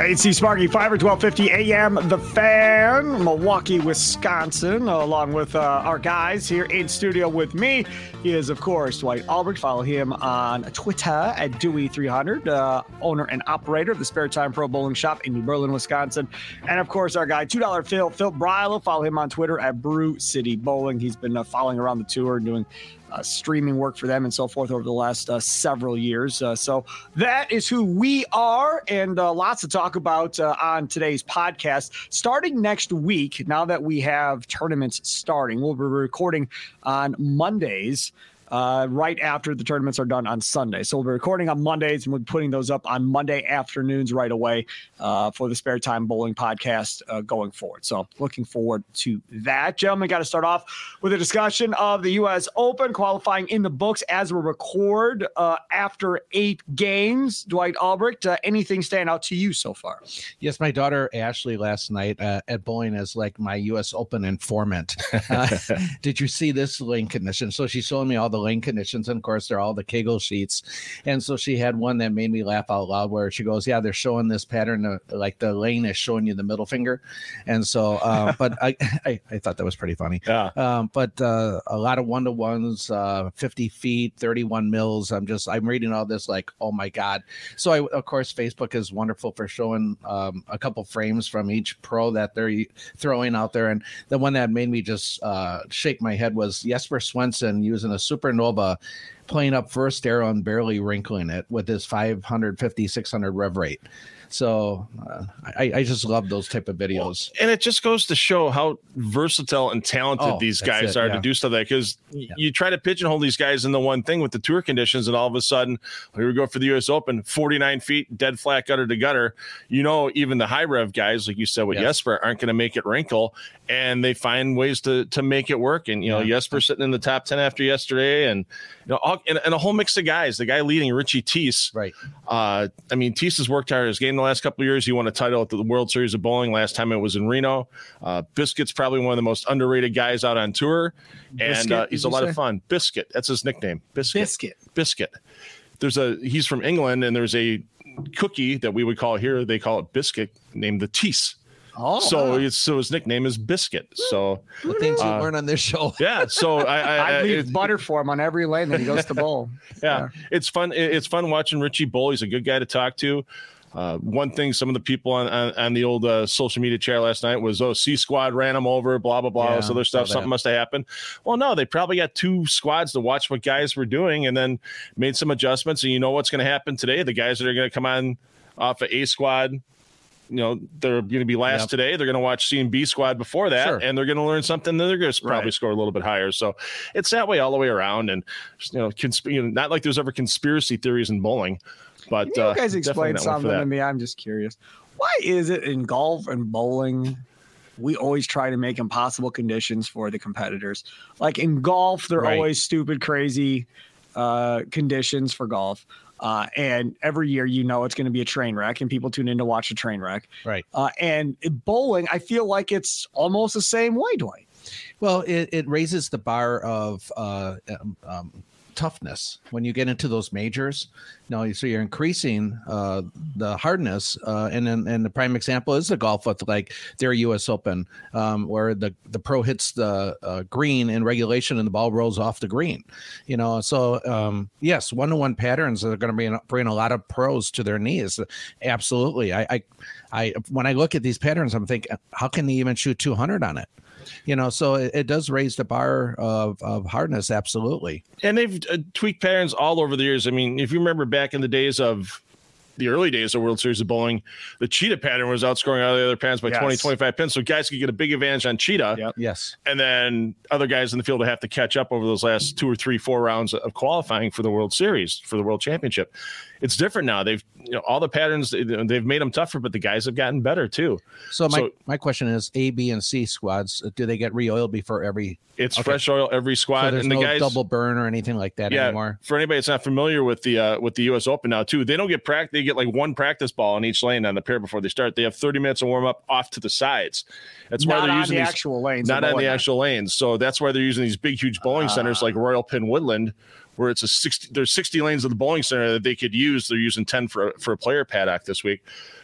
It's Sparky, 5 or 1250 a.m. The Fan, Milwaukee, Wisconsin, along with uh, our guys here in studio with me. He is, of course, Dwight Albrecht. Follow him on Twitter at Dewey300, uh, owner and operator of the Spare Time Pro Bowling Shop in New Berlin, Wisconsin. And, of course, our guy, $2 Phil, Phil Brylo. Follow him on Twitter at Brew City Bowling. He's been uh, following around the tour and doing uh, streaming work for them and so forth over the last uh, several years. Uh, so that is who we are, and uh, lots to talk about uh, on today's podcast. Starting next week, now that we have tournaments starting, we'll be recording on Mondays uh, right after the tournaments are done on Sunday. So we'll be recording on Mondays and we'll be putting those up on Monday afternoons right away uh, for the Spare Time Bowling podcast uh, going forward. So looking forward to that. Gentlemen, got to start off with a discussion of the U.S. Open qualifying in the books as we record uh, after eight games. Dwight Albrecht, uh, anything stand out to you so far? Yes, my daughter Ashley last night uh, at bowling is like my U.S. Open informant. did you see this lane condition? So she's showing me all the the lane conditions. And of course, they're all the Kegel sheets. And so she had one that made me laugh out loud where she goes, Yeah, they're showing this pattern, of, like the lane is showing you the middle finger. And so, uh, but I, I, I, thought that was pretty funny. Yeah. Um, but uh, a lot of one to ones, uh, 50 feet, 31 mils. I'm just, I'm reading all this like, oh my God. So, I, of course, Facebook is wonderful for showing um, a couple frames from each pro that they're throwing out there. And the one that made me just uh, shake my head was Jesper Svensson using a super supernova playing up first arrow and barely wrinkling it with his 550 600 rev rate so uh, I, I just love those type of videos. Well, and it just goes to show how versatile and talented oh, these guys it, are yeah. to do stuff like that. because yeah. you try to pigeonhole these guys in the one thing with the tour conditions, and all of a sudden, here we go for the U.S. Open, 49 feet, dead flat, gutter to gutter. You know, even the high rev guys, like you said with yes. Jesper, aren't going to make it wrinkle, and they find ways to to make it work. And you know, yeah. Jesper sitting in the top 10 after yesterday, and you know, all, and, and, a whole mix of guys. The guy leading, Richie Teece, right? Uh, I mean, Teece has worked hard. His game the last couple of years. He won a title at the World Series of Bowling. Last time it was in Reno. Uh, Biscuit's probably one of the most underrated guys out on tour, and uh, he's a lot say? of fun. Biscuit, that's his nickname. Biscuit. Biscuit. Biscuit. There's a he's from England, and there's a cookie that we would call here. They call it biscuit, named the Teese. Oh, so it's so his nickname is Biscuit. So the things uh, you learn on this show. Yeah. So I, I, I leave butter for him on every lane that he goes to bowl. yeah, yeah, it's fun. It's fun watching Richie bowl. He's a good guy to talk to. Uh, one thing, some of the people on, on, on the old uh, social media chair last night was, oh, C Squad ran them over, blah, blah, blah, yeah, this other stuff. Something must have happened. Well, no, they probably got two squads to watch what guys were doing and then made some adjustments. And you know what's going to happen today? The guys that are going to come on off of A Squad you know they're going to be last yep. today. They're going to watch C and B squad before that, sure. and they're going to learn something. Then they're going to probably right. score a little bit higher. So it's that way all the way around. And you know, consp- you know not like there's ever conspiracy theories in bowling, but you, uh, guys explain something to me. I'm just curious. Why is it in golf and bowling? We always try to make impossible conditions for the competitors. Like in golf, they're right. always stupid, crazy uh, conditions for golf. Uh, and every year, you know, it's going to be a train wreck, and people tune in to watch a train wreck. Right. Uh, and bowling, I feel like it's almost the same way, Dwight. Well, it, it raises the bar of uh, um, um, toughness when you get into those majors No, so you're increasing uh, the hardness, uh, and and the prime example is the golf with like their U.S. Open, um, where the the pro hits the uh, green in regulation and the ball rolls off the green. You know, so um, yes, one to one patterns are going to bring bring a lot of pros to their knees. Absolutely, I, I, I when I look at these patterns, I'm thinking, how can they even shoot 200 on it? You know so it, it, does raise the bar of, of hardness absolutely and they've uh, tweaked patterns all over the years i mean if you remember back in the days of the early days of World Series of bowling, the cheetah pattern was outscoring all the other patterns by yes. 20, 25 pins. So guys could get a big advantage on cheetah. Yep. Yes. And then other guys in the field would have to catch up over those last two or three, four rounds of qualifying for the World Series, for the World Championship it's different now. They've you know all the patterns they've made them tougher, but the guys have gotten better too. So my so, my question is: A, B, and C squads do they get re-oiled before every? It's okay. fresh oil every squad, so there's and no guys double burn or anything like that yeah, anymore. For anybody that's not familiar with the uh, with the U.S. Open now too, they don't get practice. They get like one practice ball on each lane on the pair before they start. They have 30 minutes of warm up off to the sides. That's why they're using the these, actual lanes. Not on the actual lanes. So that's why they're using these big, huge bowling uh, centers like Royal Pin Woodland, where it's a 60 there's 60 lanes of the bowling center that they could use. They're using 10 for for a player paddock this week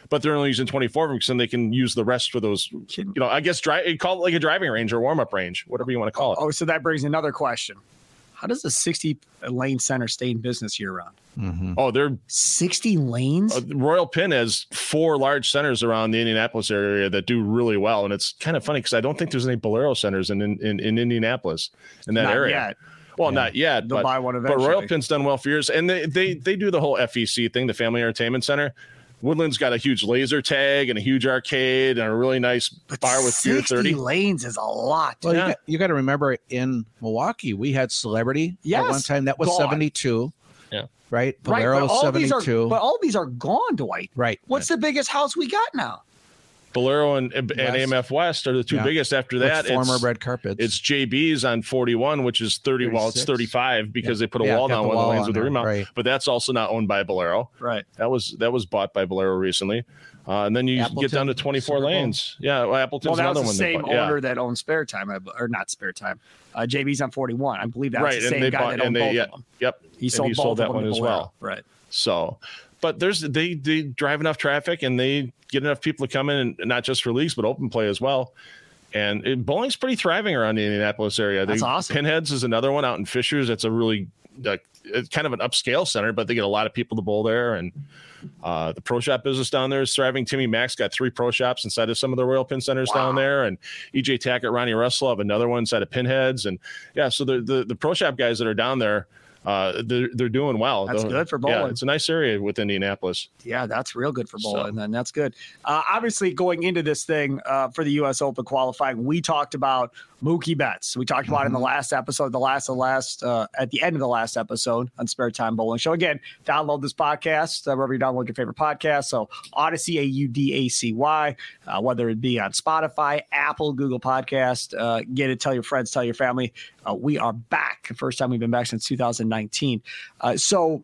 but they're only using 24 of them because then they can use the rest for those you know i guess drive call it like a driving range or warm-up range whatever you want to call it. Oh so that brings another question. How does a 60 lane center stay in business year round mm-hmm. oh they're 60 lanes? Uh, royal pin has four large centers around the indianapolis area that do really well and it's kind of funny because i don't think there's any bolero centers in in, in, in indianapolis in that Not area. yet. Well, yeah. not yet. They'll but, buy one eventually. But Royal Pin's done well for years, and they they they do the whole FEC thing, the Family Entertainment Center. Woodland's got a huge laser tag and a huge arcade and a really nice but bar with beer 30 lanes is a lot. Well, yeah. you, got, got to remember in Milwaukee, we had Celebrity yes. at one time. That was gone. 72. Yeah. Right. Bolero right, but 72. Are, but all these are gone, Dwight. Right. What's right. the biggest house we got now? Bolero and, and AMF West are the two yeah. biggest. After that, former red carpets. It's JB's on 41, which is 30. 36. Well, it's 35 because yeah. they put a yeah, wall down one of the lanes with the remount. Right. But that's also not owned by Bolero. Right. That was that was bought by Bolero recently. Uh, and then you Appleton, get down to 24 lanes. Yeah, well, Appleton's well, another the one. Same owner that owns Spare Time, or not Spare Time. Uh, JB's on 41. I believe that's right. the same guy bought, that owned they, both of them. Yep. He sold, he sold that one as well. Right. So, but there's they they drive enough traffic and they get enough people to come in, and not just for leagues, but open play as well. And it, bowling's pretty thriving around the Indianapolis area. That's they, awesome. Pinheads is another one out in Fishers. It's a really uh, it's kind of an upscale center, but they get a lot of people to bowl there. And uh, the pro shop business down there is thriving. Timmy Max got three pro shops inside of some of the Royal Pin centers wow. down there, and EJ Tackett, Ronnie Russell have another one inside of Pinheads. And yeah, so the, the the pro shop guys that are down there uh, they're, they're doing well. That's Though, good for bowling. Yeah, it's a nice area with Indianapolis. Yeah, that's real good for bowling. So. And that's good. Uh, obviously, going into this thing uh, for the U.S. Open qualifying, we talked about Mookie Betts. We talked about mm-hmm. in the mm-hmm. last episode, the last, the last, uh, at the end of the last episode on Spare Time Bowling Show. Again, download this podcast uh, wherever you download your favorite podcast. So Audacy, A U D A C Y, uh, whether it be on Spotify, Apple, Google Podcast. Uh, get it, tell your friends, tell your family. Uh, we are back. First time we've been back since 2019. Uh, so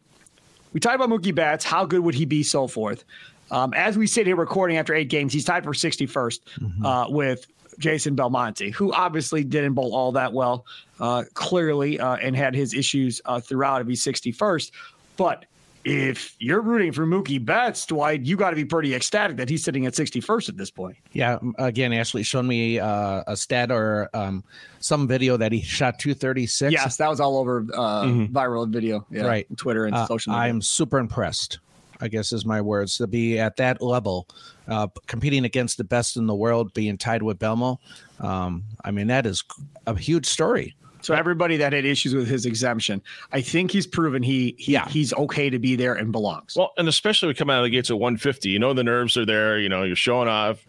we talked about Mookie Betts. How good would he be? So forth. Um, as we sit here recording after eight games, he's tied for 61st mm-hmm. uh, with Jason Belmonte, who obviously didn't bowl all that well, uh, clearly, uh, and had his issues uh, throughout If he's 61st. But if you're rooting for Mookie Betts, Dwight, you got to be pretty ecstatic that he's sitting at 61st at this point. Yeah. Again, Ashley showed me uh, a stat or um, some video that he shot 236. Yes, that was all over uh, mm-hmm. viral video. Yeah, right. Twitter and uh, social media. I'm super impressed. I guess is my words to be at that level, uh, competing against the best in the world, being tied with Belmo. Um, I mean, that is a huge story. So everybody that had issues with his exemption, I think he's proven he, he yeah. he's okay to be there and belongs. Well, and especially we come out of the gates at 150. You know the nerves are there. You know you're showing off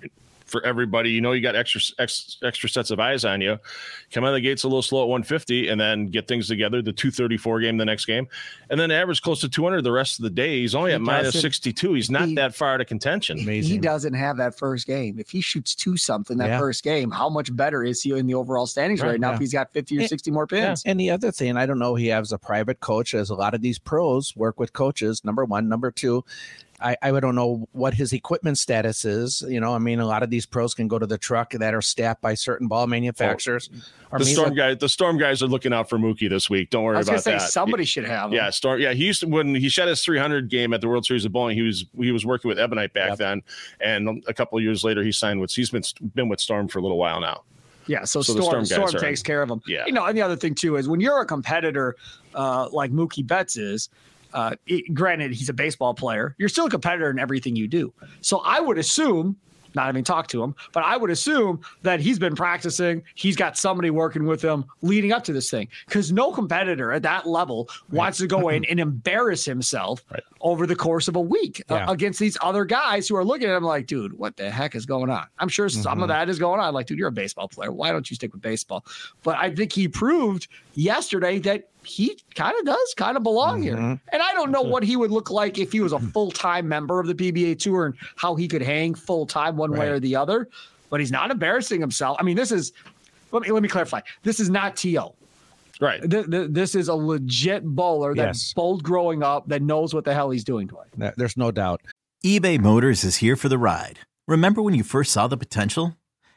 for everybody. You know, you got extra extra sets of eyes on you. Come out of the gates a little slow at 150, and then get things together. The 234 game, the next game, and then average close to 200 the rest of the day. He's only he at minus 62. He's not he, that far to contention. Amazing. He doesn't have that first game. If he shoots two something that yeah. first game, how much better is he in the overall standings right, right now? Yeah. If he's got 50 or 60 more pins. Yeah. And the other thing, I don't know, he has a private coach, as a lot of these pros work with coaches. Number one, number two I, I don't know what his equipment status is. You know, I mean, a lot of these pros can go to the truck that are staffed by certain ball manufacturers. Oh, the storm guys, the storm guys are looking out for Mookie this week. Don't worry about say, that. Somebody he, should have. Him. Yeah, storm. Yeah, he used to when he shot his 300 game at the World Series of Bowling. He was he was working with Ebonite back yep. then, and a couple of years later, he signed with. He's been been with Storm for a little while now. Yeah, so, so Storm, Storm, Storm takes care of them. Yeah, you know, and the other thing too is when you're a competitor uh, like Mookie Betts is, uh, it, granted, he's a baseball player. You're still a competitor in everything you do. So I would assume, not having talked to him, but I would assume that he's been practicing. He's got somebody working with him leading up to this thing. Because no competitor at that level right. wants to go in and embarrass himself right. over the course of a week uh, yeah. uh, against these other guys who are looking at him like, dude, what the heck is going on? I'm sure mm-hmm. some of mm-hmm. that is going on. Like, dude, you're a baseball player. Why don't you stick with baseball? But I think he proved yesterday that he kind of does kind of belong mm-hmm. here. And I don't know what he would look like if he was a full time member of the PBA Tour and how he could hang full time one right. way or the other. But he's not embarrassing himself. I mean, this is let me let me clarify. This is not To. Right. Th- th- this is a legit bowler that's yes. bowled growing up that knows what the hell he's doing. Dwight. There's no doubt. eBay Motors is here for the ride. Remember when you first saw the potential?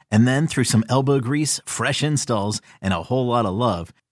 And then through some elbow grease, fresh installs, and a whole lot of love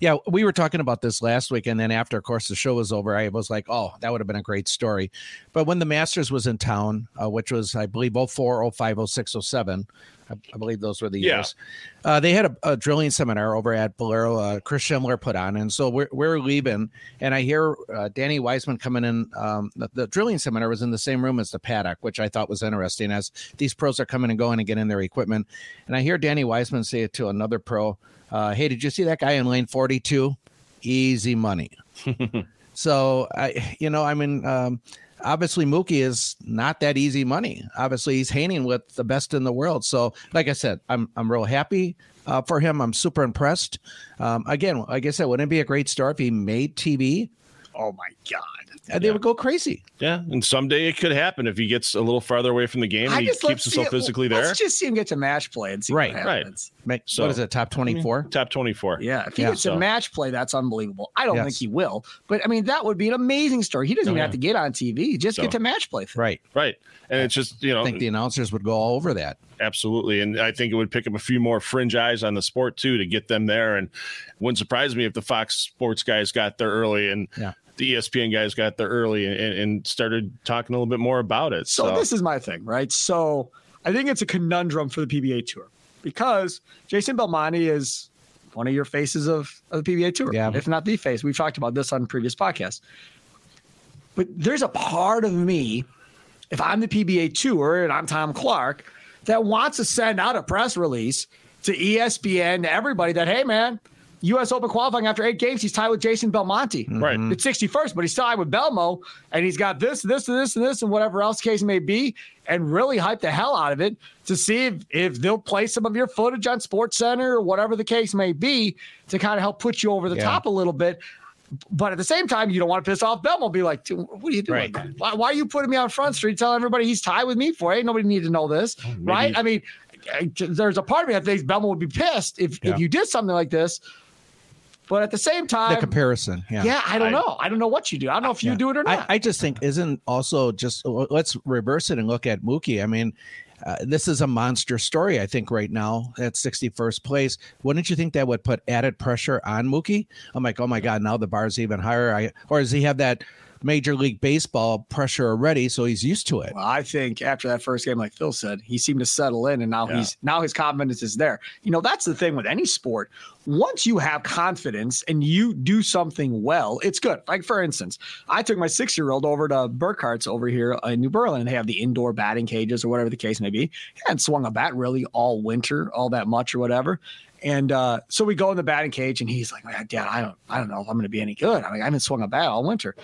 Yeah, we were talking about this last week, and then after, of course, the show was over, I was like, "Oh, that would have been a great story." But when the Masters was in town, uh, which was, I believe, 04, 05, 06, 07, I, I believe those were the yeah. years. Uh, they had a, a, drilling seminar over at Bolero. Uh, Chris Schindler put on, and so we're we're leaving, and I hear uh, Danny Wiseman coming in. Um, the, the, drilling seminar was in the same room as the paddock, which I thought was interesting. As these pros are coming and going and getting their equipment, and I hear Danny Wiseman say it to another pro uh, hey, did you see that guy in lane 42? Easy money. so, I, you know, I mean, um, obviously Mookie is not that easy money. Obviously, he's hanging with the best in the world. So, like I said, I'm I'm real happy uh, for him. I'm super impressed. Um, again, like I said, wouldn't it be a great start if he made TV? Oh my god! And they would go crazy. Yeah, and someday it could happen if he gets a little farther away from the game and he keeps himself physically there. Let's just see him get to match play and see right, what happens. Right. So, what is it? Top twenty four. Top twenty four. Yeah. If he yeah, gets so. to match play, that's unbelievable. I don't yes. think he will, but I mean that would be an amazing story. He doesn't oh, even yeah. have to get on TV; just so. get to match play. Right. Right. And it's just you know, I think the announcers would go all over that. Absolutely, and I think it would pick up a few more fringe eyes on the sport too to get them there. And wouldn't surprise me if the Fox Sports guys got there early and yeah the ESPN guys got there early and, and started talking a little bit more about it. So, so this is my thing, right? So I think it's a conundrum for the PBA Tour because Jason Belmonte is one of your faces of, of the PBA Tour, yeah. if not the face. We've talked about this on previous podcasts. But there's a part of me, if I'm the PBA Tour and I'm Tom Clark, that wants to send out a press release to ESPN, to everybody that, hey, man, U.S. Open qualifying after eight games, he's tied with Jason Belmonte. Right. Mm-hmm. It's 61st, but he's tied with Belmo, and he's got this, this, and this, and this, and whatever else case may be, and really hype the hell out of it to see if, if they'll play some of your footage on Sports Center or whatever the case may be to kind of help put you over the yeah. top a little bit. But at the same time, you don't want to piss off Belmo. Be like, what are you doing? Right. Why, why, are you putting me on Front Street telling everybody he's tied with me for? Ain't nobody need to know this, oh, right? I mean, there's a part of me that thinks Belmo would be pissed if, yeah. if you did something like this But at the same time, the comparison, yeah, yeah, I don't I, know. I don't know what you do. I don't know if you yeah. do it or not. I, I, just think isn't also just let's reverse it and look at Mookie. I mean, uh, this is a monster story. I think right now at 61st place. Wouldn't you think that would put added pressure on Mookie? I'm like, oh my god, now the bar's even higher. I, or does he have that? Major League Baseball pressure already, so he's used to it. Well, I think after that first game, like Phil said, he seemed to settle in, and now yeah. he's now his confidence is there. You know, that's the thing with any sport. Once you have confidence and you do something well, it's good. Like for instance, I took my six year old over to Burkhart's over here in New Berlin. They have the indoor batting cages or whatever the case may be. He hadn't swung a bat really all winter, all that much or whatever. And uh, so we go in the batting cage, and he's like, "Dad, I don't, I don't know if I'm going to be any good. I mean, I haven't swung a bat all winter."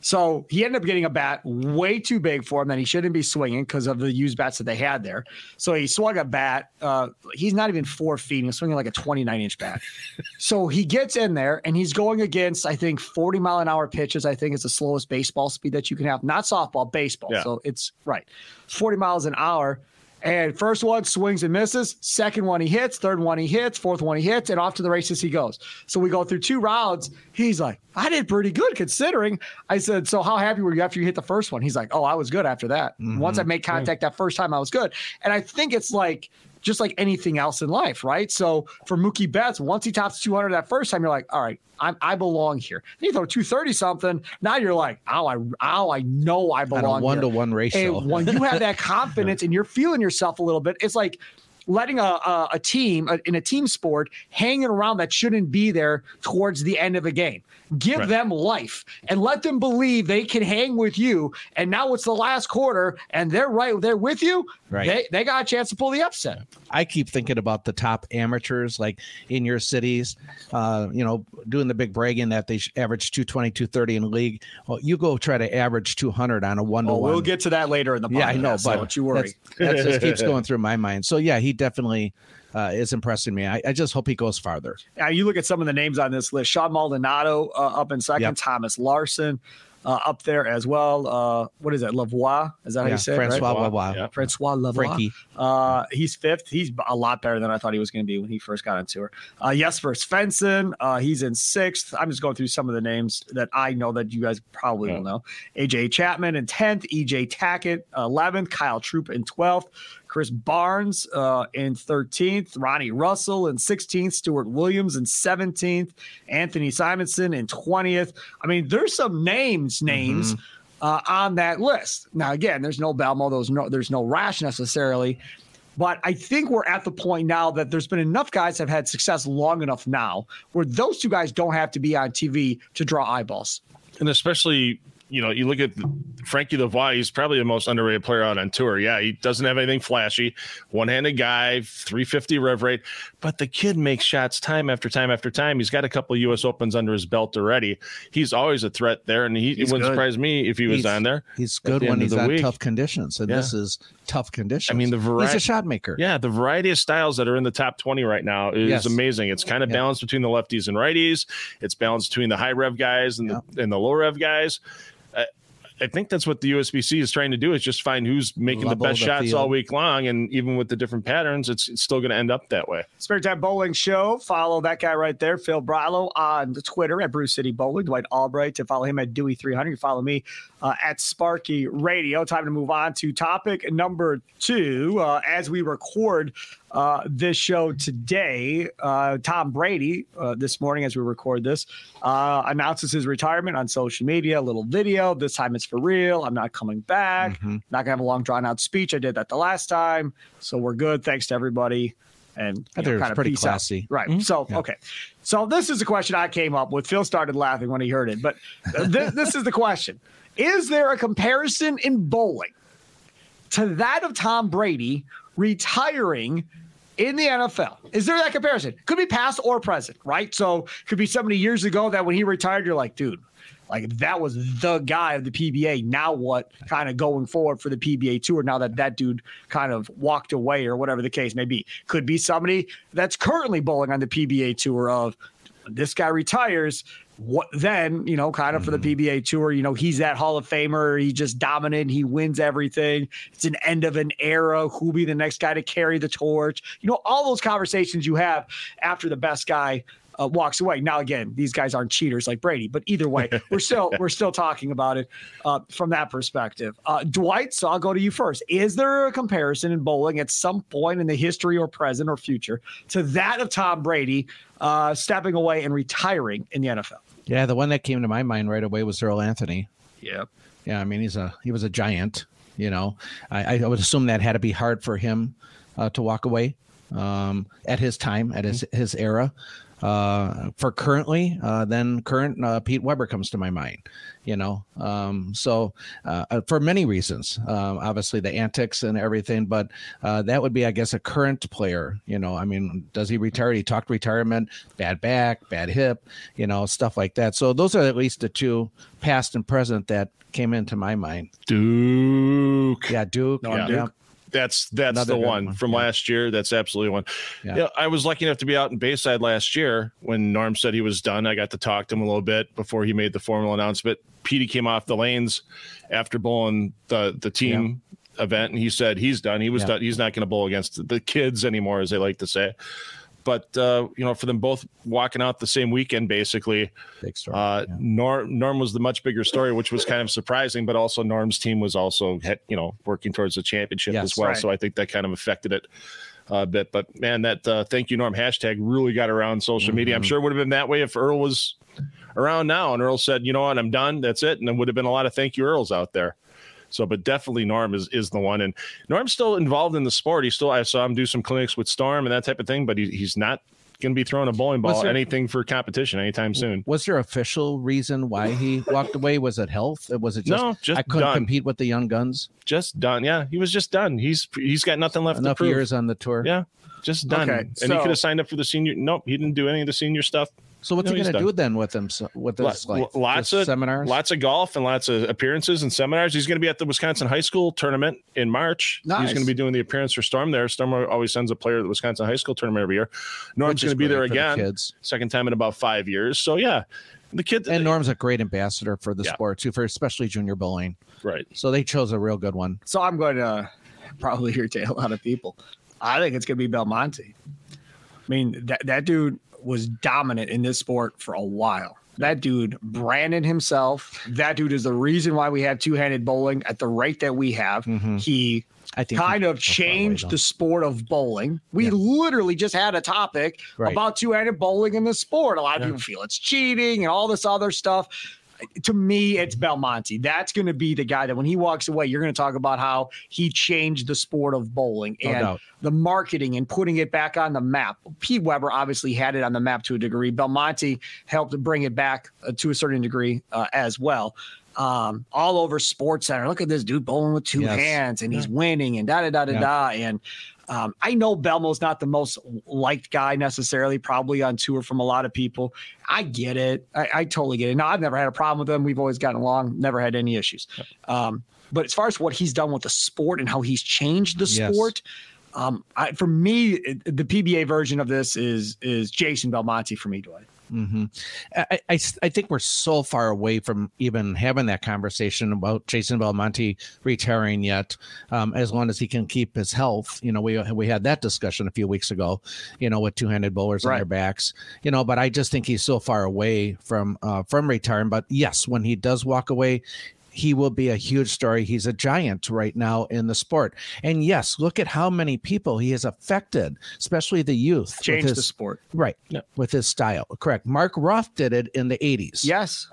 So he ended up getting a bat way too big for him that he shouldn't be swinging because of the used bats that they had there. So he swung a bat. Uh, he's not even four feet. He's swinging like a 29 inch bat. so he gets in there and he's going against, I think, 40 mile an hour pitches. I think is the slowest baseball speed that you can have. Not softball, baseball. Yeah. So it's right. 40 miles an hour. And first one swings and misses. Second one he hits. Third one he hits. Fourth one he hits. And off to the races he goes. So we go through two rounds. He's like, I did pretty good considering. I said, So how happy were you after you hit the first one? He's like, Oh, I was good after that. Mm-hmm. Once I made contact that first time, I was good. And I think it's like, just like anything else in life, right? So for Mookie Betts, once he tops 200 that first time, you're like, all right, I, I belong here. And you throw 230 something, now you're like, oh, I oh, I know I belong. One to one ratio. And when you have that confidence and you're feeling yourself a little bit, it's like letting a, a, a team a, in a team sport hanging around that shouldn't be there towards the end of a game. Give right. them life and let them believe they can hang with you. And now it's the last quarter, and they're right there with you. Right. They, they got a chance to pull the upset. I keep thinking about the top amateurs like in your cities, uh, you know, doing the big bragging that they average 220, 230 in the league. Well, you go try to average 200 on a one to one. We'll get to that later in the podcast. Yeah, I know, but don't you worry. That just keeps going through my mind. So, yeah, he definitely uh, is impressing me. I, I, just hope he goes farther. Yeah, you look at some of the names on this list: Shawn Maldonado uh, up in second, yep. Thomas Larsen. Uh, up there as well. Uh, what is that? Lavoie? Is that how you say Francois it? Right? Lavoie. Yeah. Francois Lavoie. Frankie. Uh, he's fifth. He's a lot better than I thought he was going to be when he first got into tour. Uh, Jesper Svensson. Uh, he's in sixth. I'm just going through some of the names that I know that you guys probably yeah. will know. AJ Chapman in 10th. EJ Tackett 11th. Kyle Troop in 12th. Chris Barnes uh, in 13th, Ronnie Russell in 16th, Stuart Williams in 17th, Anthony Simonsen in 20th. I mean, there's some names, names. Mm-hmm. Uh, on that list. Now, again, there's no Belmo, there's no there's no Rash necessarily, but I think we're at the point now that there's been enough guys have had success long enough now where those two guys don't have to be on TV to draw eyeballs. And especially you know, you look at Frankie Lavoie, he's probably the most underrated player out on tour. Yeah, he doesn't have anything flashy, one handed guy, 350 rev rate, but the kid makes shots time after time after time. He's got a couple of U.S. Opens under his belt already. He's always a threat there, and he, wouldn't good. surprise me if he was he's, on there. He's good when he's on week. tough conditions, and yeah. this is tough conditions. I mean, the variety. He's a shot maker. Yeah, the variety of styles that are in the top 20 right now is yes. amazing. It's kind of yeah. balanced between the lefties and righties. It's balanced between the high rev guys and yeah. the and the low rev guys. I think that's what the USBC is trying to do is just find who's making Level the best the shots field. all week long. And even with the different patterns, it's, it's still going to end up that way. Spare Time Bowling Show. Follow that guy right there, Phil Brillo, on Twitter at Brew City Bowling. Dwight Albright to follow him at Dewey300. You follow me uh, at Sparky Radio. Time to move on to topic number two. Uh, as we record uh, this show today. Uh, Tom Brady, uh, this morning as we record this, uh, announces his retirement on social media. A little video. This time it's for real. I'm not coming back. Mm-hmm. Not gonna have a long drawn out speech. I did that the last time, so we're good. Thanks to everybody. And I think kind of pretty classy, out. right? Mm-hmm. So yeah. okay, so this is a question I came up with. Phil started laughing when he heard it, but th- this is the question: Is there a comparison in bowling to that of Tom Brady retiring in the NFL. Is there that comparison? Could be past or present, right? So could be so many years ago that when he retired, you're like, dude, like that was the guy of the PBA. Now what? Kind of going forward for the PBA tour. Now that that dude kind of walked away or whatever the case may be, could be somebody that's currently bowling on the PBA tour. Of this guy retires, what then, you know, kind of for the mm-hmm. PBA tour, you know, he's that Hall of Famer. He just dominant. He wins everything. It's an end of an era. Who'll be the next guy to carry the torch? You know, all those conversations you have after the best guy uh, walks away. Now, again, these guys aren't cheaters like Brady, but either way, we're still we're still talking about it uh, from that perspective. Uh, Dwight, so I'll go to you first. Is there a comparison in bowling at some point in the history or present or future to that of Tom Brady uh, stepping away and retiring in the NFL? Yeah, the one that came to my mind right away was Earl Anthony. Yep. Yeah, I mean he's a he was a giant. You know, I, I would assume that had to be hard for him uh, to walk away um, at his time, at his his era. Uh, for currently, uh, then current uh, Pete Weber comes to my mind. You know, um, so uh, for many reasons, um, obviously the antics and everything, but uh, that would be, I guess, a current player. You know, I mean, does he retire? He talked retirement, bad back, bad hip, you know, stuff like that. So those are at least the two past and present that came into my mind. Duke, yeah, Duke, no, yeah. Duke. That's that's Another the one, one, from yeah. last year. That's absolutely one. Yeah. yeah. I was lucky enough to be out in Bayside last year when Norm said he was done. I got to talk to him a little bit before he made the formal announcement. Petey came off the lanes after bowling the the team yeah. event, and he said he's done. He was done. He's not going to bowl against the kids anymore, as they like to say but uh, you know, for them both walking out the same weekend, basically, big story. Uh, yeah. Norm, Norm was the much bigger story, which was kind of surprising. But also, Norm's team was also you know working towards the championship yes, as well. Right. So I think that kind of affected it a bit. But man, that uh, thank you Norm hashtag really got around social mm-hmm. media. I'm mm-hmm. sure it would have been that way if Earl was around now and Earl said, you know what, I'm done. That's it. And there would have been a lot of thank you Earls out there. So, but definitely Norm is is the one, and Norm's still involved in the sport. He still I saw him do some clinics with Storm and that type of thing, but he, he's not going to be throwing a bowling ball there, anything for competition anytime soon. Was there official reason why he walked away? Was it health? Was it just, no, just I couldn't done. compete with the young guns? Just done. Yeah, he was just done. He's he's got nothing left. Enough years on the tour. Yeah, just done. Okay, and so, he could have signed up for the senior. Nope, he didn't do any of the senior stuff. So what's no, he going to do then with them? With this, like lots of seminars, lots of golf, and lots of appearances and seminars. He's going to be at the Wisconsin High School tournament in March. Nice. He's going to be doing the appearance for Storm there. Storm always sends a player to the Wisconsin High School tournament every year. Norm's going to be there again, the second time in about five years. So yeah, the kid and uh, Norm's a great ambassador for the yeah. sport too, for especially junior bowling. Right. So they chose a real good one. So I'm going to probably irritate a lot of people. I think it's going to be Belmonte. I mean, that that dude was dominant in this sport for a while. That dude branded himself. That dude is the reason why we have two handed bowling at the rate that we have. Mm-hmm. He I think kind of changed the sport of bowling. We yeah. literally just had a topic right. about two handed bowling in the sport. A lot of yeah. people feel it's cheating and all this other stuff to me, it's Belmonte. That's going to be the guy that when he walks away, you're going to talk about how he changed the sport of bowling no and doubt. the marketing and putting it back on the map. Pete Weber obviously had it on the map to a degree. Belmonte helped bring it back uh, to a certain degree uh, as well. Um, all over Sports Center. Look at this dude bowling with two yes. hands and yeah. he's winning and da da da da yeah. da. And um, I know Belmo's not the most liked guy necessarily, probably on tour from a lot of people. I get it. I, I totally get it. Now, I've never had a problem with him. We've always gotten along, never had any issues. Um, but as far as what he's done with the sport and how he's changed the yes. sport, um, I, for me, it, the PBA version of this is is Jason Belmonte for me, Dwight. Mm-hmm. I, I, I think we're so far away from even having that conversation about Jason Belmonte retiring yet. Um, as long as he can keep his health, you know, we we had that discussion a few weeks ago. You know, with two handed bowlers right. on their backs. You know, but I just think he's so far away from uh, from retiring. But yes, when he does walk away, he will be a huge story. He's a giant right now in the sport. And yes, look at how many people he has affected, especially the youth. Changed his, the sport. Right. Yep. With his style. Correct. Mark Roth did it in the 80s. Yes.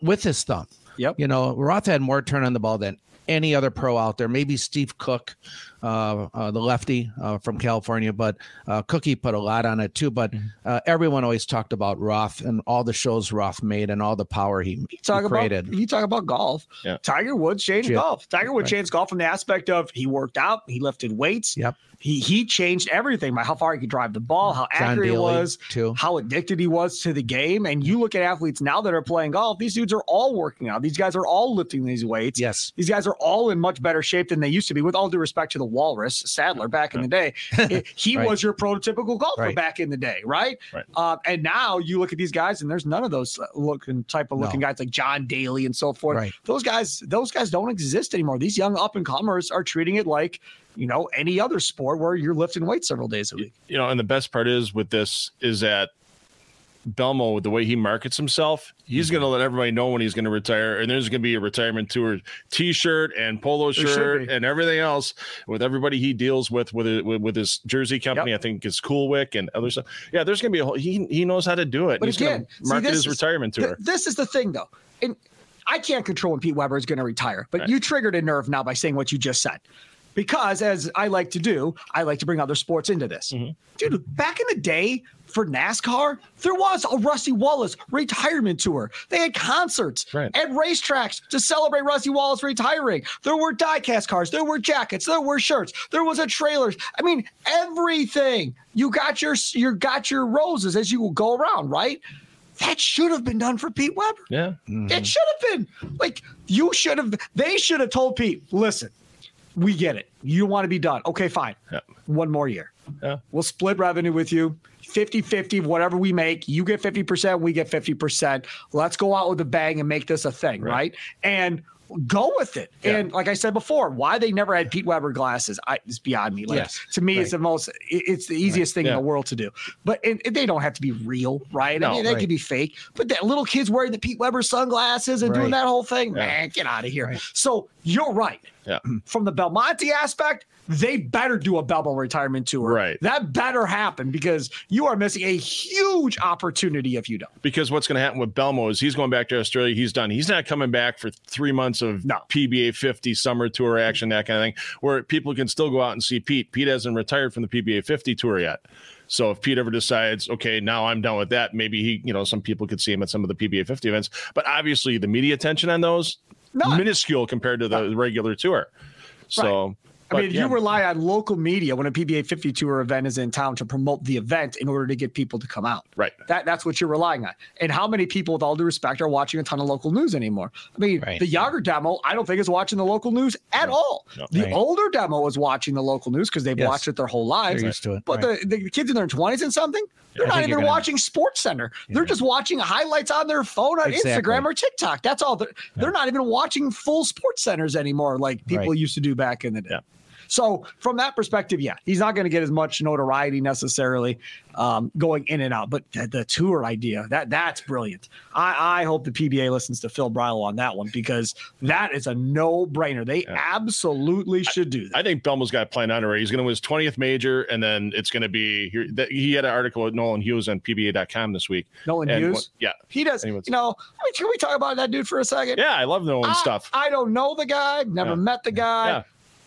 with his thumb. Yep. You know, Roth had more turn on the ball than any other pro out there. Maybe Steve Cook, uh, uh, the lefty uh, from California, but uh, Cookie put a lot on it too. But mm-hmm. uh, everyone always talked about Roth and all the shows Roth made and all the power he, you talk he created. About, you talk about golf. Yeah. Tiger Woods changed golf. Tiger Woods right. changed golf from the aspect of he worked out, he lifted weights. Yep he he changed everything by how far he could drive the ball, how John accurate Daly, he was, too. how addicted he was to the game. And you look at athletes now that are playing golf; these dudes are all working out. These guys are all lifting these weights. Yes, these guys are all in much better shape than they used to be. With all due respect to the Walrus Stadler back in the day, it, he right. was your prototypical golfer right. back in the day, right? right. Uh, and now you look at these guys, and there's none of those looking type of looking no. guys like John Daly and so forth. Right. Those guys, those guys don't exist anymore. These young up and comers are treating it like you know any other sport where you're lifting weights several days a week. You know, and the best part is with this is that Belmo, the way he markets himself, he's mm-hmm. going to let everybody know when he's going to retire, and there's going to be a retirement tour T-shirt and polo shirt and everything else with everybody he deals with with with, with his jersey company. Yep. I think it's Coolwick and other stuff. Yeah, there's going to be a whole. He he knows how to do it. But he's again, market see, his is, retirement tour. Th- this is the thing, though, and I can't control when Pete Weber is going to retire, but right. you triggered a nerve now by saying what you just said because as I like to do, I like to bring other sports into this. Mm-hmm. Dude, back in the day for NASCAR, there was a Rusty Wallace retirement tour. They had concerts right. at racetracks to celebrate Rusty Wallace retiring. There were diecast cars, there were jackets, there were shirts, there was a trailer. I mean, everything. You got your you got your roses as you go around, right? That should have been done for Pete Weber. Yeah. Mm-hmm. It should have been. Like you should have they should have told Pete, listen, we get it. You want to be done. Okay, fine. Yeah. One more year. Yeah. We'll split revenue with you. 50 50, whatever we make, you get 50%, we get 50%. Let's go out with a bang and make this a thing, right? right? And go with it. Yeah. And like I said before, why they never had Pete Weber glasses I, is beyond me. Like yes. to me, right. it's the most, it's the easiest right. thing yeah. in the world to do. But it, it, they don't have to be real, right? No, I mean, they right. could be fake. But that little kids wearing the Pete Weber sunglasses and doing that whole thing, man, get out of here. So you're right. Yeah. From the Belmonte aspect, they better do a Belmo retirement tour. Right. That better happen because you are missing a huge opportunity if you don't. Because what's going to happen with Belmo is he's going back to Australia. He's done. He's not coming back for three months of no. PBA 50 summer tour action, that kind of thing, where people can still go out and see Pete. Pete hasn't retired from the PBA 50 tour yet. So if Pete ever decides, okay, now I'm done with that, maybe he, you know, some people could see him at some of the PBA 50 events. But obviously, the media attention on those None. minuscule compared to the regular tour. So. Right. I mean, yeah. you rely on local media when a PBA 50 tour event is in town to promote the event in order to get people to come out. Right. That that's what you're relying on. And how many people, with all due respect, are watching a ton of local news anymore? I mean, right. the younger demo, I don't think is watching the local news at no. all. No. The right. older demo is watching the local news because they've yes. watched it their whole lives. They're used to it. But right. the, the kids in their 20s and something, they're not even watching Sports Center. Yeah. They're just watching highlights on their phone on exactly. Instagram or TikTok. That's all. They're, yeah. they're not even watching full Sports Centers anymore like people used to do back in the day. Yeah. So from that perspective, yeah, he's not going to get as much notoriety necessarily um, going in and out. But the, the, tour idea that that's brilliant. I, I hope the PBA listens to Phil Brillo on that one because that is a no brainer. They yeah. absolutely should do that. I think Belmo's got a plan on already. He's going to win his 20th major, and then it's going to be here. He had an article with Nolan Hughes on PBA.com this week. Nolan and, Hughes? Yeah. He does. You know, I mean, can we talk about that dude for a second? Yeah, I love Nolan I, stuff. I don't know the guy, never yeah. met the guy. Yeah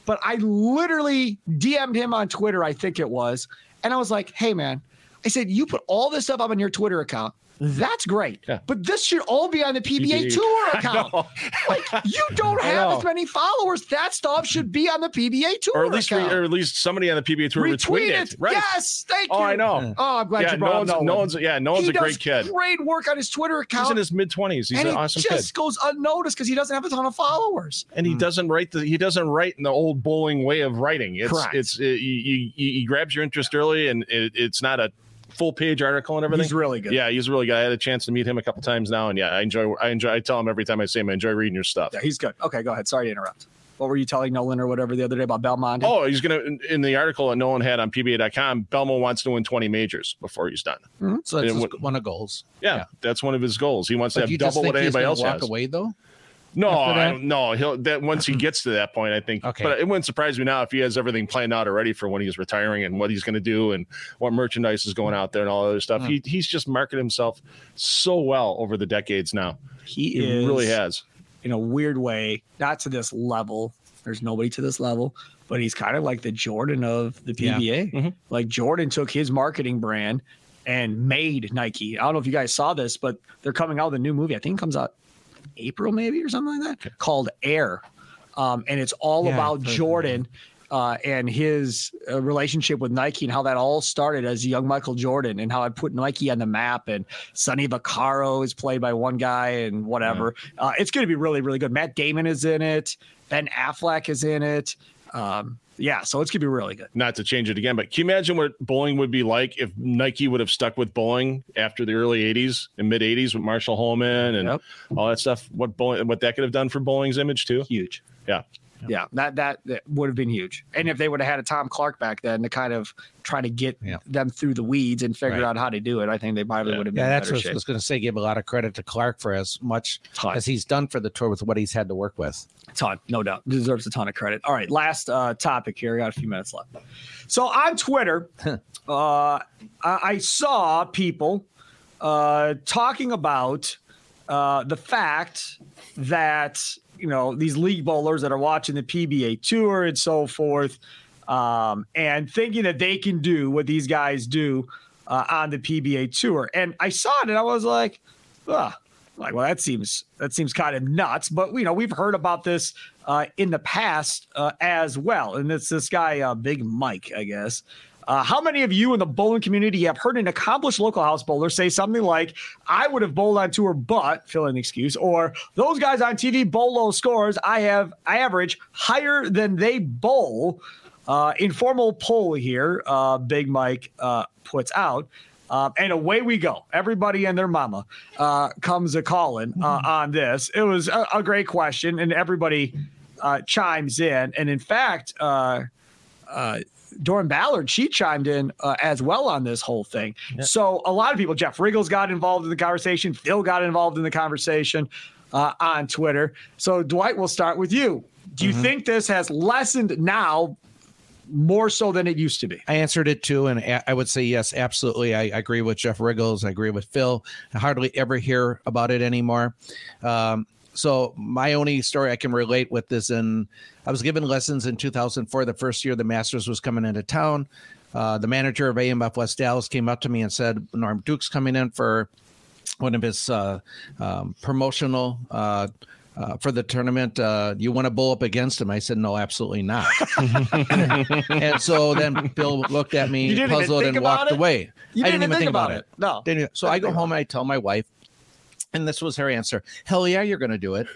but I literally DM'd him on Twitter, I think it was. And I was like, hey, man, I said, you put all this stuff up on your Twitter account. That's great. Yeah. But this should all be on the PBA, PBA. Tour account. like you don't have as many followers. That stuff should be on the PBA Tour or at least account. or at least somebody on the PBA Tour retweet, retweet it. Right. Yes, thank oh, you. Oh, I know. Oh, I'm glad yeah, you brought no one's, no one's yeah, no one's he a great kid. Great work on his Twitter account. He's in his mid twenties. He's and an awesome kid. He just goes unnoticed because he doesn't have a ton of followers. And he mm. doesn't write the he doesn't write in the old bowling way of writing. It's Correct. it's it, he, he, grabs your interest early, and it, it's not a full page article and everything. He's really good. Yeah, he's really good. I had a chance to meet him a couple times now, and yeah, I enjoy. I enjoy. I tell him every time I see him, I enjoy reading your stuff. Yeah, he's good. Okay, go ahead. Sorry to interrupt. What were you telling Nolan or whatever the other day about Belmont? Oh, he's gonna in the article that Nolan had on PBA.com. Belmo wants to win 20 majors before he's done. Mm-hmm. So that's one of goals. Yeah, yeah, that's one of his goals. He wants but to have double what anybody else walk has. Away though. No, I don't, no. He'll that once he gets to that point, I think. Okay. But it wouldn't surprise me now if he has everything planned out already for when he's retiring and what he's going to do and what merchandise is going out there and all other stuff. Mm. He he's just marketed himself so well over the decades now. He, he is, really has. In a weird way, not to this level. There's nobody to this level, but he's kind of like the Jordan of the PBA. Yeah. Mm-hmm. Like Jordan took his marketing brand and made Nike. I don't know if you guys saw this, but they're coming out with a new movie. I think it comes out April maybe or something like that called Air. Um, and it's all yeah, about Jordan uh, and his uh, relationship with Nike and how that all started as young Michael Jordan and how I put Nike on the map. And Sonny Vaccaro is played by one guy and whatever. Yeah. Uh, it's going to be really, really good. Matt Damon is in it. Ben Affleck is in it. Um, yeah, so it's gonna be really good. Not to change it again, but can you imagine what bowling would be like if Nike would have stuck with bowling after the early '80s and mid '80s with Marshall Holman and yep. all that stuff? What bowling, what that could have done for bowling's image too? Huge. Yeah. Yeah, that, that, that would have been huge. And if they would have had a Tom Clark back then to kind of try to get Yeah. them through the weeds and figure Right. out how to do it, I think they probably Yeah. would have been Yeah, that's better what I was going to say. Give a lot of credit to Clark for as much Ton. as he's done for the tour with what he's had to work with. ton, no doubt. Deserves a ton of credit. All right, last uh, topic here. We got a few minutes left. So on Twitter, uh, I, I saw people uh, talking about uh, the fact that you know these league bowlers that are watching the PBA tour and so forth, um, and thinking that they can do what these guys do uh, on the PBA tour. And I saw it and I was like, ah, like, well, that seems that seems kind of nuts. But you know, we've heard about this uh, in the past uh, as well. And it's this guy, uh, Big Mike, I guess. Uh, how many of you in the bowling community have heard an accomplished local house bowler say something like, I would have bowled on tour, but fill in the excuse, or those guys on TV bowl low scores. I have I average higher than they bowl. Uh, informal poll here, uh, Big Mike uh, puts out. Um, and away we go. Everybody and their mama uh, comes a calling uh, on this. It was a, a great question, and everybody uh, chimes in. And in fact, Doran Ballard, she chimed in uh, as well on this whole thing. So a lot of people, Jeff Riggles got involved in the conversation, Phil got involved in the conversation uh, on Twitter. So Dwight, we'll start with you. Do you think this has lessened now more so than it used to be? I answered it too, and a- I would say yes, absolutely. I, I agree with Jeff Riggles. I agree with Phil. I hardly ever hear about it anymore. Um, so my only story I can relate with this, in I was given lessons in 2004, the first year the Masters was coming into town. Uh, the manager of AMF West Dallas came up to me and said, "Norm Duke's coming in for one of his uh, um, promotional." Uh, uh, for the tournament, uh, you want to bowl up against him? I said, no, absolutely not. and so then Bill looked at me didn't puzzled and walked it? away. You I didn't even think about it. No. Didn't so I go home and I tell my wife, and this was her answer: "Hell yeah, you're going to do it."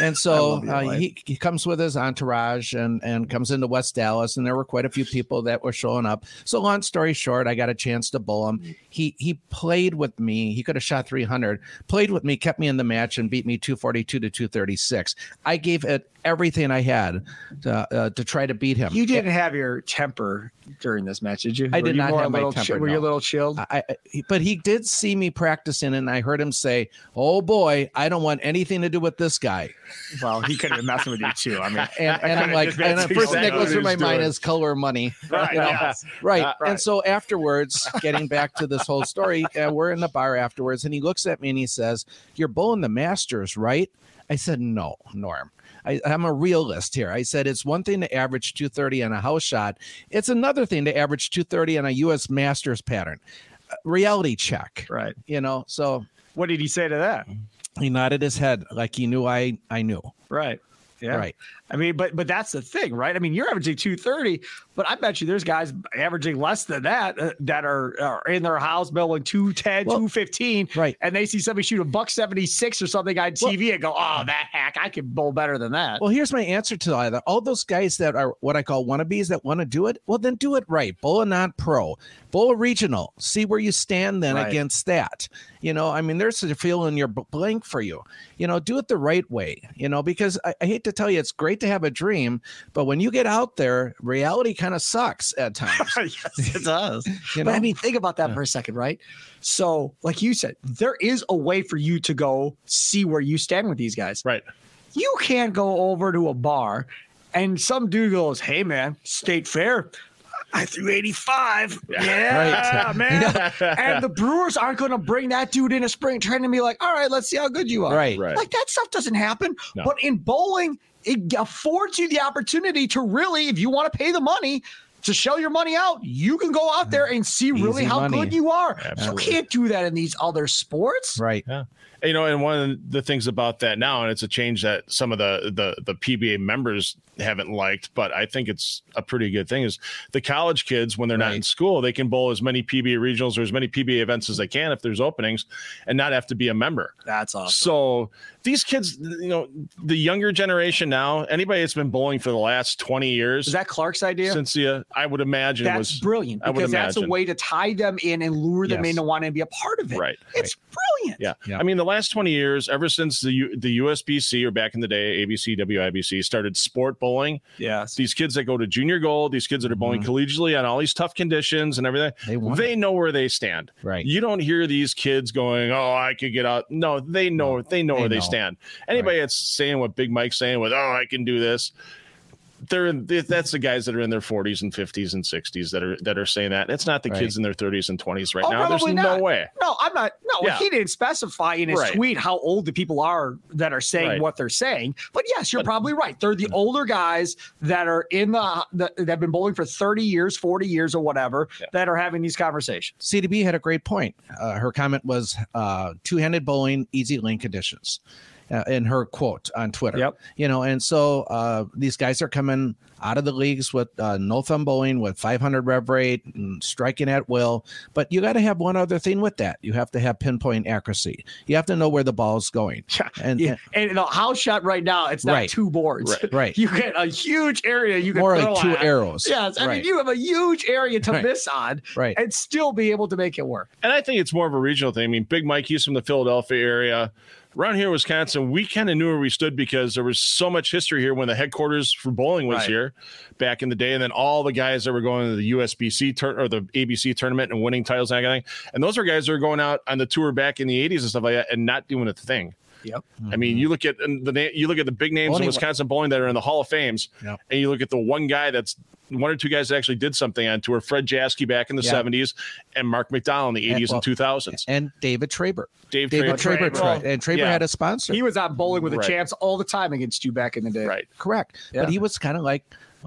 And so uh, he, he comes with his entourage and and comes into West Dallas, and there were quite a few people that were showing up. So long story short, I got a chance to bowl him. He he played with me. He could have shot 300. Played with me, kept me in the match, and beat me 242 to 236. I gave it everything I had to, uh, to try to beat him. You didn't have your temper during this match, did you? I Were did you not more have a my little temper, Were you a little chilled? I, I, but he did see me practicing, and I heard him say, "Oh boy, I don't want anything to do with this guy." well, he could have been messing with you too. I mean, And, and I'm like, and the first thing that goes through my he's mind is color money, right, you know? yes. right? Uh, right. And so afterwards, getting back to this whole story, uh, we're in the bar afterwards, and he looks at me and he says, "You're bowling the Masters, right?" I said, "No, Norm." I, I'm a realist here. I said it's one thing to average 230 on a house shot. It's another thing to average 230 on a U.S. Masters pattern. Uh, reality check, right. you know. So What did he say to that? he nodded his head like he knew I I knew. Right. Yeah. Right. I mean, but but that's the thing, right? I mean, you're averaging 230, but I bet you there's guys averaging less than that uh, that are, are in their house building 210, Well, 215, right. and they see somebody shoot a buck 76 or something on TV and go, "Oh, that hack, I can bowl better than that." Well, here's my answer to all that. All those guys that are what I call wannabes that want to do it, well, then do it right. Bowl a non pro, bowl a regional. See where you stand then Right. against that. You know, I mean, there's a feeling you're blank for you. You know, do it the right way. You know, because I, I hate to tell you, it's great to have a dream, but when you get out there, reality kind of sucks at times. yes, it does. You But I mean, think about that for a second, right? So, like you said, there is a way for you to go see where you stand with these guys. Right. You can't go over to a bar and some dude goes, Hey, man, state fair. I threw 85. Yeah, Right. man. and the Brewers aren't going to bring that dude in a spring training and be like, all right, let's see how good you are. Right. Right. Like that stuff doesn't happen. No. But in bowling, it affords you the opportunity to really, if you want to pay the money, to show your money out, you can go out there and see really how money. good you are. Absolutely. You can't do that in these other sports. right. You know and one of the things about that now and it's a change that some of the the the pba members haven't liked but i think it's a pretty good thing is the college kids when they're not in school they can bowl as many pba regionals or as many pba events as they can if there's openings and not have to be a member That's awesome. so these kids you know the younger generation now anybody that's been bowling for the last 20 years Is that Clark's idea? since the uh, i would imagine that's was brilliant I would because that's a way to tie them in and lure them Yes. into wanting to be a part of it. Right, It's brilliant. yeah. Yeah. I mean, the last 20 years, ever since the U, the USBC or back in the day, ABC, WIBC started sport bowling. Yes. These kids that go to junior gold, these kids that are bowling mm-hmm. collegially on all these tough conditions and everything, they, they know where they stand. Right. You don't hear these kids going, "Oh, I could get out." No, they know. They know they where know. they stand. Anybody right. that's saying what Big Mike's saying with, "Oh, I can do this," they're that's the guys that are in their 40s and 50s and 60s that are that are saying that. It's not the right. kids in their 30s and 20s right oh, now. There's not. no way. No, I'm not. No, yeah. he didn't specify in his right. tweet how old the people are that are saying right. what they're saying. But yes, you're but, probably right. They're the older guys that are in the, the that have been bowling for 30 years, 40 years, or whatever yeah. that are having these conversations. CDB had a great point. Uh, her comment was uh, two-handed bowling, easy lane conditions uh, in her quote on Twitter. Yep. You know, and so uh, these guys are coming out of the leagues with uh, no thumb bowling, with 500 rev rate, and striking at will. But you got to have one other thing with that. You have to have pinpoint accuracy. You have to know where the ball's going. And yeah. and, and the house shot right now, it's not right. two boards. Right. right. You get a huge area. You can more like two at. arrows. Yes. I right. mean, you have a huge area to right. miss on, right, and still be able to make it work. And I think it's more of a regional thing. I mean, Big Mike, he's from the Philadelphia area around here in Wisconsin, we kind of knew where we stood because there was so much history here when the headquarters for bowling was right. here back in the day. And then all the guys that were going to the USBC tur- or the ABC tournament and winning titles and everything. And those are guys that are going out on the tour back in the 80s and stuff like that and not doing a thing. Yep. I mean, you look at the you look at the big names in Wisconsin bowling that are in the Hall of Fames, yep. and you look at the one guy that's one or two guys that actually did something on tour. Fred Jaski back in the yep. 70s, and Mark McDonald in the 80s and, well, and 2000s, and David Traber. Dave David Traber, Traber, and Traber yeah. had a sponsor. He was out bowling with the right. champs all the time against you back in the day. Right. Correct. Yeah. But he was kind of like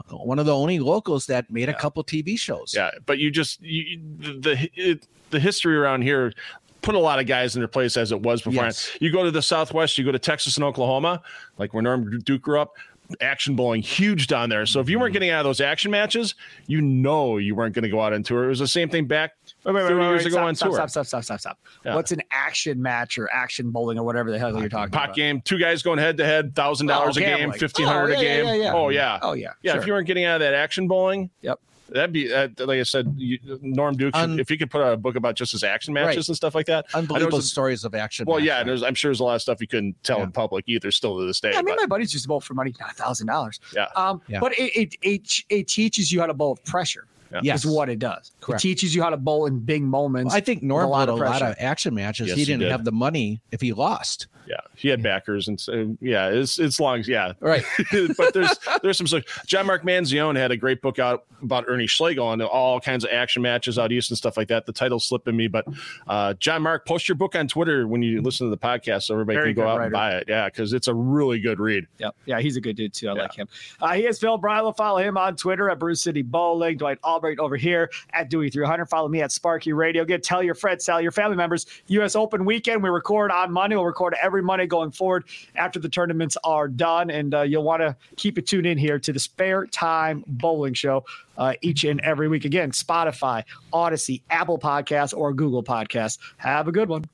one of the only locals that made yeah. a couple TV shows. Yeah, but you just you, the the, the history around here put a lot of guys in their place as it was before. Yes. You go to the Southwest, you go to Texas and Oklahoma, like where Norm Duke grew up. Action bowling huge down there. So if you weren't getting out of those action matches, you know you weren't going to go out on tour. It was the same thing back wait, wait, wait, wait, years ago stop, on stop, tour. Stop, stop, stop, stop, stop. Yeah. What's an action match or action bowling or whatever the hell pot, you're talking pot about? Pot game, two guys going head to head, thousand dollars oh, a game, fifteen hundred oh, yeah, a game. Yeah, yeah, oh yeah, oh yeah. Yeah, sure. if you weren't getting out of that action bowling, yep. That'd be uh, like I said, you, Norm Duke. Un- if he could put out a book about just his action matches right. and stuff like that, unbelievable stories of action. Well, yeah, I'm sure there's a lot of stuff you couldn't tell yeah. in public either, still to this day. Yeah, I mean, but, my buddies used to bowl for money, not a thousand dollars. Yeah. Um, yeah. but it, it it it teaches you how to bowl with pressure. Yeah. Yes. Is what it does. Correct. It teaches you how to bowl in big moments. Well, I think Norm had a lot of action matches. Yes, he didn't he have the money if he lost. Yeah, he had backers, and so, yeah, it's it's long. Yeah, right. but there's there's some. John Mark Manzione had a great book out about Ernie Schlegel and all kinds of action matches out east and stuff like that. The title's slipping me, but uh, John Mark, post your book on Twitter when you listen to the podcast, so everybody Very can go out writer. and buy it. Yeah, because it's a really good read. Yep. Yeah, he's a good dude too. I yeah. like him. Uh, he is Phil Bryla. Follow him on Twitter at Brew City Bowling. Dwight Albright over here at Dewey 300. Follow me at Sparky Radio. Get tell your friends, tell your family members. U.S. Open weekend. We record on Monday. We'll record every Monday going forward after the tournaments are done, and uh, you'll want to keep it tuned in here to the Spare Time Bowling Show uh, each and every week. Again, Spotify, Audacy, Apple Podcasts, or Google Podcasts. Have a good one.